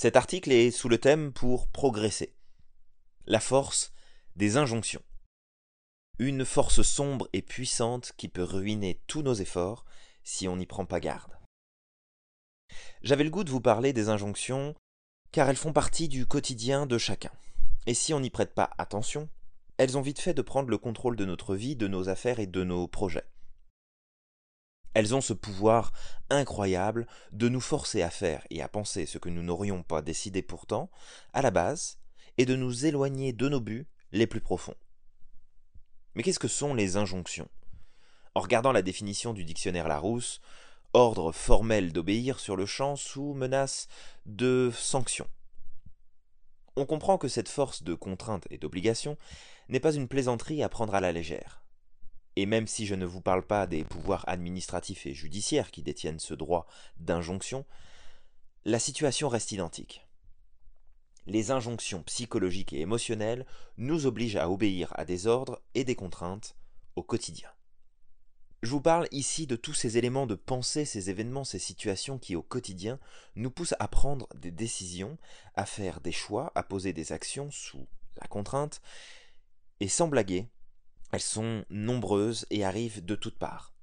Cet article est sous le thème pour progresser. La force des injonctions. Une force sombre et puissante qui peut ruiner tous nos efforts si on n'y prend pas garde. J'avais le goût de vous parler des injonctions car elles font partie du quotidien de chacun. Et si on n'y prête pas attention, elles ont vite fait de prendre le contrôle de notre vie, de nos affaires et de nos projets. Elles ont ce pouvoir incroyable de nous forcer à faire et à penser ce que nous n'aurions pas décidé pourtant, à la base, et de nous éloigner de nos buts les plus profonds. Mais qu'est-ce que sont les injonctions? En regardant la définition du dictionnaire Larousse, ordre formel d'obéir sur le champ sous menace de sanction. On comprend que cette force de contrainte et d'obligation n'est pas une plaisanterie à prendre à la légère. Et même si je ne vous parle pas des pouvoirs administratifs et judiciaires qui détiennent ce droit d'injonction, la situation reste identique. Les injonctions psychologiques et émotionnelles nous obligent à obéir à des ordres et des contraintes au quotidien. Je vous parle ici de tous ces éléments de pensée, ces événements, ces situations qui au quotidien nous poussent à prendre des décisions, à faire des choix, à poser des actions sous la contrainte, et sans blaguer, elles sont nombreuses et arrivent de toutes parts.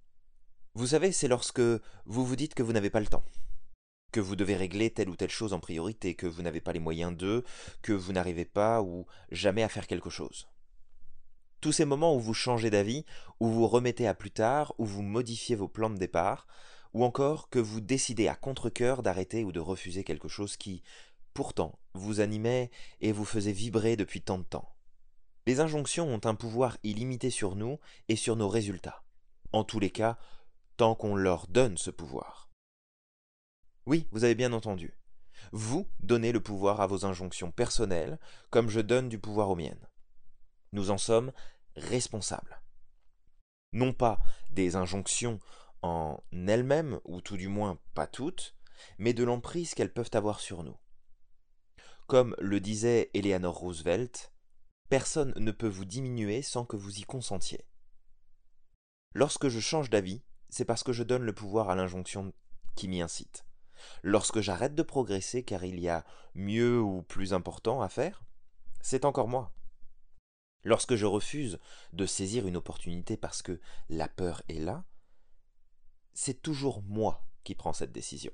Vous savez, c'est lorsque vous vous dites que vous n'avez pas le temps, que vous devez régler telle ou telle chose en priorité, que vous n'avez pas les moyens d'eux, que vous n'arrivez pas ou jamais à faire quelque chose. Tous ces moments où vous changez d'avis, où vous remettez à plus tard, où vous modifiez vos plans de départ, ou encore que vous décidez à contre-coeur d'arrêter ou de refuser quelque chose qui, pourtant, vous animait et vous faisait vibrer depuis tant de temps. Les injonctions ont un pouvoir illimité sur nous et sur nos résultats. En tous les cas, tant qu'on leur donne ce pouvoir. Oui, vous avez bien entendu. Vous donnez le pouvoir à vos injonctions personnelles, comme je donne du pouvoir aux miennes. Nous en sommes responsables. Non pas des injonctions en elles-mêmes, ou tout du moins pas toutes, mais de l'emprise qu'elles peuvent avoir sur nous. Comme le disait Eleanor Roosevelt, Personne ne peut vous diminuer sans que vous y consentiez. Lorsque je change d'avis, c'est parce que je donne le pouvoir à l'injonction qui m'y incite. Lorsque j'arrête de progresser car il y a mieux ou plus important à faire, c'est encore moi. Lorsque je refuse de saisir une opportunité parce que la peur est là, c'est toujours moi qui prends cette décision.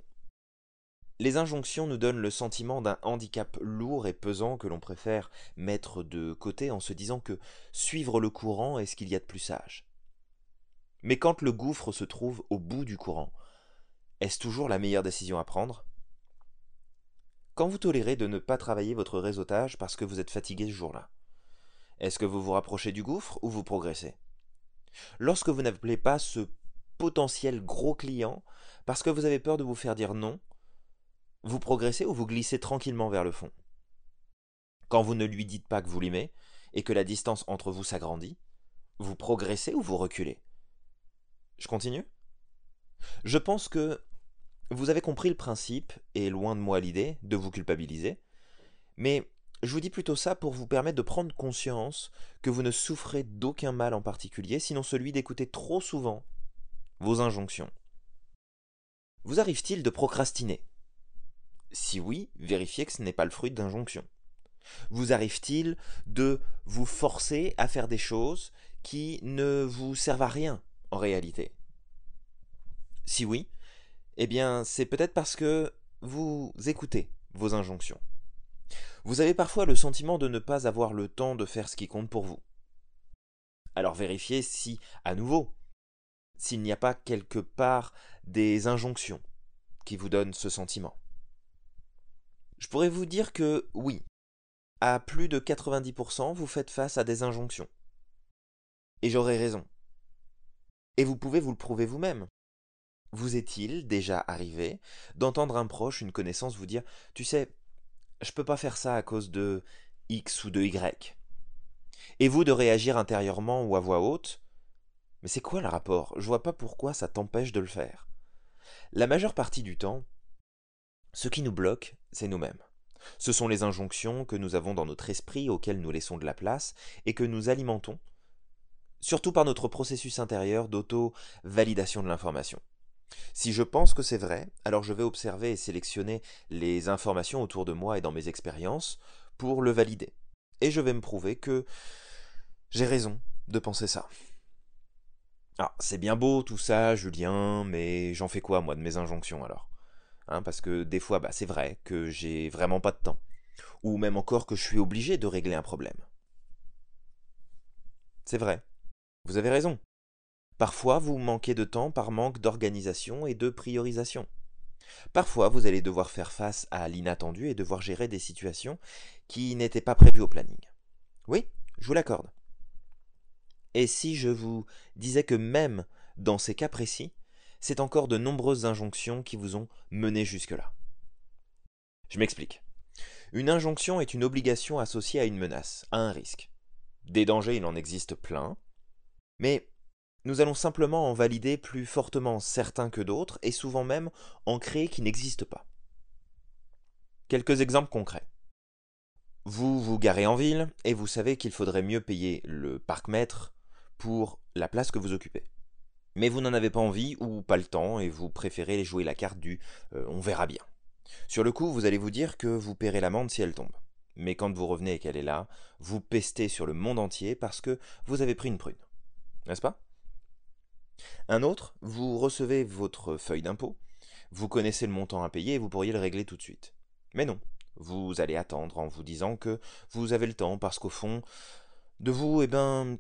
Les injonctions nous donnent le sentiment d'un handicap lourd et pesant que l'on préfère mettre de côté en se disant que suivre le courant est ce qu'il y a de plus sage. Mais quand le gouffre se trouve au bout du courant, est-ce toujours la meilleure décision à prendre? Quand vous tolérez de ne pas travailler votre réseautage parce que vous êtes fatigué ce jour-là, est-ce que vous vous rapprochez du gouffre ou vous progressez? Lorsque vous n'appelez pas ce potentiel gros client parce que vous avez peur de vous faire dire non, vous progressez ou vous glissez tranquillement vers le fond. Quand vous ne lui dites pas que vous l'aimez et que la distance entre vous s'agrandit, vous progressez ou vous reculez? Je continue? Je pense que vous avez compris le principe, et loin de moi l'idée de vous culpabiliser, mais je vous dis plutôt ça pour vous permettre de prendre conscience que vous ne souffrez d'aucun mal en particulier, sinon celui d'écouter trop souvent vos injonctions. Vous arrive-t-il de procrastiner? Si oui, vérifiez que ce n'est pas le fruit d'injonction. Vous arrive-t-il de vous forcer à faire des choses qui ne vous servent à rien en réalité? Si oui, eh bien c'est peut-être parce que vous écoutez vos injonctions. Vous avez parfois le sentiment de ne pas avoir le temps de faire ce qui compte pour vous. Alors vérifiez si, à nouveau, s'il n'y a pas quelque part des injonctions qui vous donnent ce sentiment. Je pourrais vous dire que oui, à plus de 90%, vous faites face à des injonctions. Et j'aurais raison. Et vous pouvez vous le prouver vous-même. Vous est-il déjà arrivé d'entendre un proche, une connaissance vous dire Tu sais, je peux pas faire ça à cause de X ou de Y Et vous de réagir intérieurement ou à voix haute Mais c'est quoi le rapport? Je vois pas pourquoi ça t'empêche de le faire. La majeure partie du temps, ce qui nous bloque, c'est nous-mêmes. Ce sont les injonctions que nous avons dans notre esprit auxquelles nous laissons de la place et que nous alimentons, surtout par notre processus intérieur d'auto-validation de l'information. Si je pense que c'est vrai, alors je vais observer et sélectionner les informations autour de moi et dans mes expériences pour le valider. Et je vais me prouver que j'ai raison de penser ça. Ah, c'est bien beau tout ça, Julien, mais j'en fais quoi moi de mes injonctions alors? Hein, Parce que des fois, bah, c'est vrai que j'ai vraiment pas de temps. Ou même encore que je suis obligé de régler un problème. C'est vrai. Vous avez raison. Parfois, vous manquez de temps par manque d'organisation et de priorisation. Parfois, vous allez devoir faire face à l'inattendu et devoir gérer des situations qui n'étaient pas prévues au planning. Oui, je vous l'accorde. Et si je vous disais que même dans ces cas précis, c'est encore de nombreuses injonctions qui vous ont mené jusque-là. Je m'explique. Une injonction est une obligation associée à une menace, à un risque. Des dangers, il en existe plein, mais nous allons simplement en valider plus fortement certains que d'autres, et souvent même en créer qui n'existent pas. Quelques exemples concrets. Vous vous garez en ville, et vous savez qu'il faudrait mieux payer le parc-mètre pour la place que vous occupez. Mais vous n'en avez pas envie ou pas le temps, et vous préférez jouer la carte du euh, on verra bien. Sur le coup, vous allez vous dire que vous paierez l'amende si elle tombe. Mais quand vous revenez et qu'elle est là, vous pestez sur le monde entier parce que vous avez pris une prune. N'est-ce pas? Un autre, vous recevez votre feuille d'impôt, vous connaissez le montant à payer et vous pourriez le régler tout de suite. Mais non, vous allez attendre en vous disant que vous avez le temps parce qu'au fond, de vous, eh ben,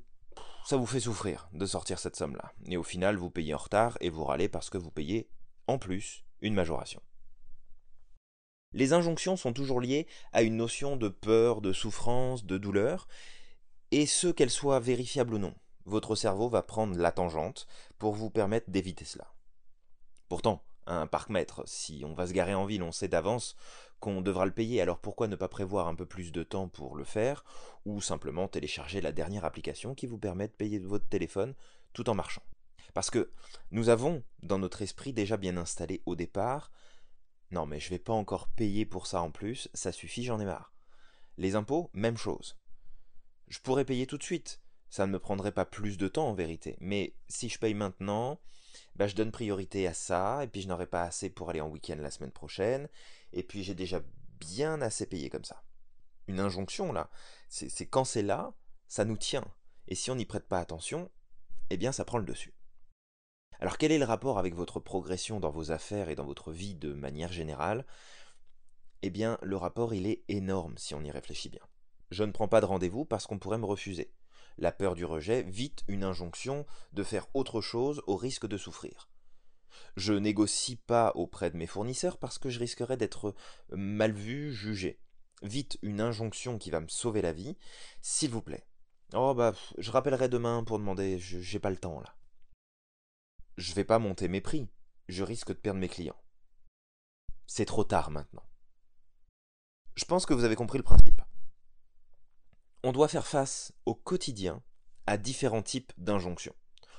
ça vous fait souffrir de sortir cette somme-là. Et au final, vous payez en retard et vous râlez parce que vous payez, en plus, une majoration. Les injonctions sont toujours liées à une notion de peur, de souffrance, de douleur, et ce qu'elles soient vérifiables ou non votre cerveau va prendre la tangente pour vous permettre d'éviter cela. Pourtant, un parc-mètre, si on va se garer en ville, on sait d'avance qu'on devra le payer, alors pourquoi ne pas prévoir un peu plus de temps pour le faire, ou simplement télécharger la dernière application qui vous permet de payer votre téléphone tout en marchant? Parce que nous avons dans notre esprit déjà bien installé au départ, non mais je vais pas encore payer pour ça en plus, ça suffit, j'en ai marre. Les impôts, même chose. Je pourrais payer tout de suite, ça ne me prendrait pas plus de temps en vérité. Mais si je paye maintenant, bah, je donne priorité à ça, et puis je n'aurai pas assez pour aller en week-end la semaine prochaine, et puis j'ai déjà bien assez payé comme ça. Une injonction là, c'est quand c'est là, ça nous tient. Et si on n'y prête pas attention, eh bien ça prend le dessus. Alors quel est le rapport avec votre progression dans vos affaires et dans votre vie de manière générale? Eh bien le rapport il est énorme si on y réfléchit bien. Je ne prends pas de rendez-vous parce qu'on pourrait me refuser la peur du rejet, vite une injonction de faire autre chose au risque de souffrir. Je négocie pas auprès de mes fournisseurs parce que je risquerais d'être mal vu, jugé. Vite une injonction qui va me sauver la vie, s'il vous plaît. Oh bah, je rappellerai demain pour demander, j'ai pas le temps là. Je vais pas monter mes prix, je risque de perdre mes clients. C'est trop tard maintenant. Je pense que vous avez compris le principe on doit faire face au quotidien à différents types d'injonctions.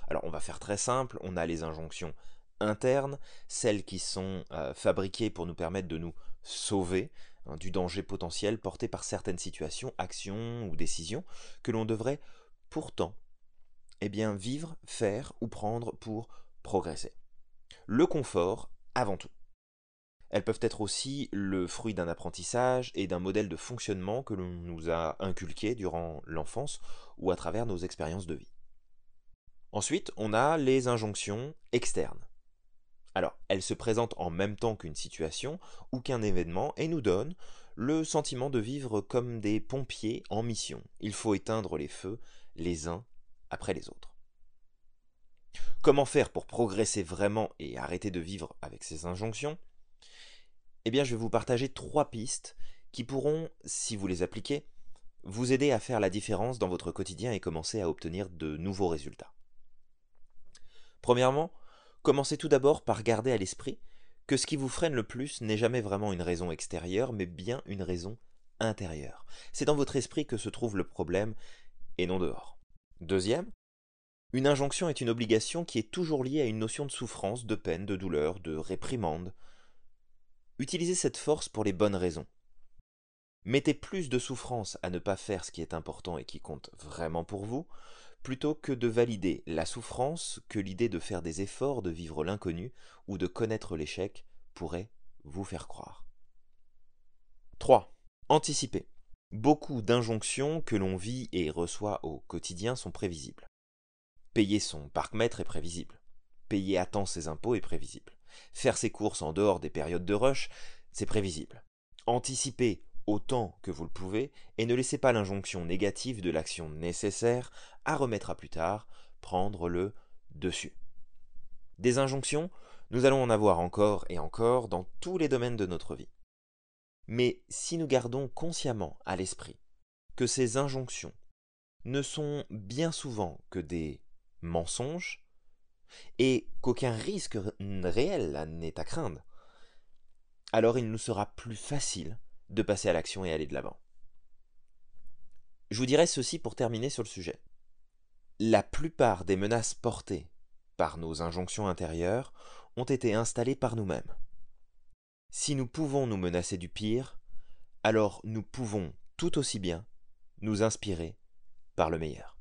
Alors on va faire très simple, on a les injonctions internes, celles qui sont euh, fabriquées pour nous permettre de nous sauver hein, du danger potentiel porté par certaines situations, actions ou décisions que l'on devrait pourtant eh bien, vivre, faire ou prendre pour progresser. Le confort avant tout. Elles peuvent être aussi le fruit d'un apprentissage et d'un modèle de fonctionnement que l'on nous a inculqué durant l'enfance ou à travers nos expériences de vie. Ensuite, on a les injonctions externes. Alors, elles se présentent en même temps qu'une situation ou qu'un événement et nous donnent le sentiment de vivre comme des pompiers en mission. Il faut éteindre les feux les uns après les autres. Comment faire pour progresser vraiment et arrêter de vivre avec ces injonctions? Eh bien, je vais vous partager trois pistes qui pourront, si vous les appliquez, vous aider à faire la différence dans votre quotidien et commencer à obtenir de nouveaux résultats. Premièrement, commencez tout d'abord par garder à l'esprit que ce qui vous freine le plus n'est jamais vraiment une raison extérieure, mais bien une raison intérieure. C'est dans votre esprit que se trouve le problème et non dehors. Deuxième, une injonction est une obligation qui est toujours liée à une notion de souffrance, de peine, de douleur, de réprimande, Utilisez cette force pour les bonnes raisons. Mettez plus de souffrance à ne pas faire ce qui est important et qui compte vraiment pour vous, plutôt que de valider la souffrance que l'idée de faire des efforts de vivre l'inconnu ou de connaître l'échec pourrait vous faire croire. 3. Anticiper. Beaucoup d'injonctions que l'on vit et reçoit au quotidien sont prévisibles. Payer son parc-mètre est prévisible. Payer à temps ses impôts est prévisible. Faire ses courses en dehors des périodes de rush, c'est prévisible. Anticiper autant que vous le pouvez et ne laissez pas l'injonction négative de l'action nécessaire à remettre à plus tard prendre le dessus. Des injonctions, nous allons en avoir encore et encore dans tous les domaines de notre vie. Mais si nous gardons consciemment à l'esprit que ces injonctions ne sont bien souvent que des mensonges et qu'aucun risque réel n'est à craindre, alors il nous sera plus facile de passer à l'action et aller de l'avant. Je vous dirai ceci pour terminer sur le sujet. La plupart des menaces portées par nos injonctions intérieures ont été installées par nous-mêmes. Si nous pouvons nous menacer du pire, alors nous pouvons tout aussi bien nous inspirer par le meilleur.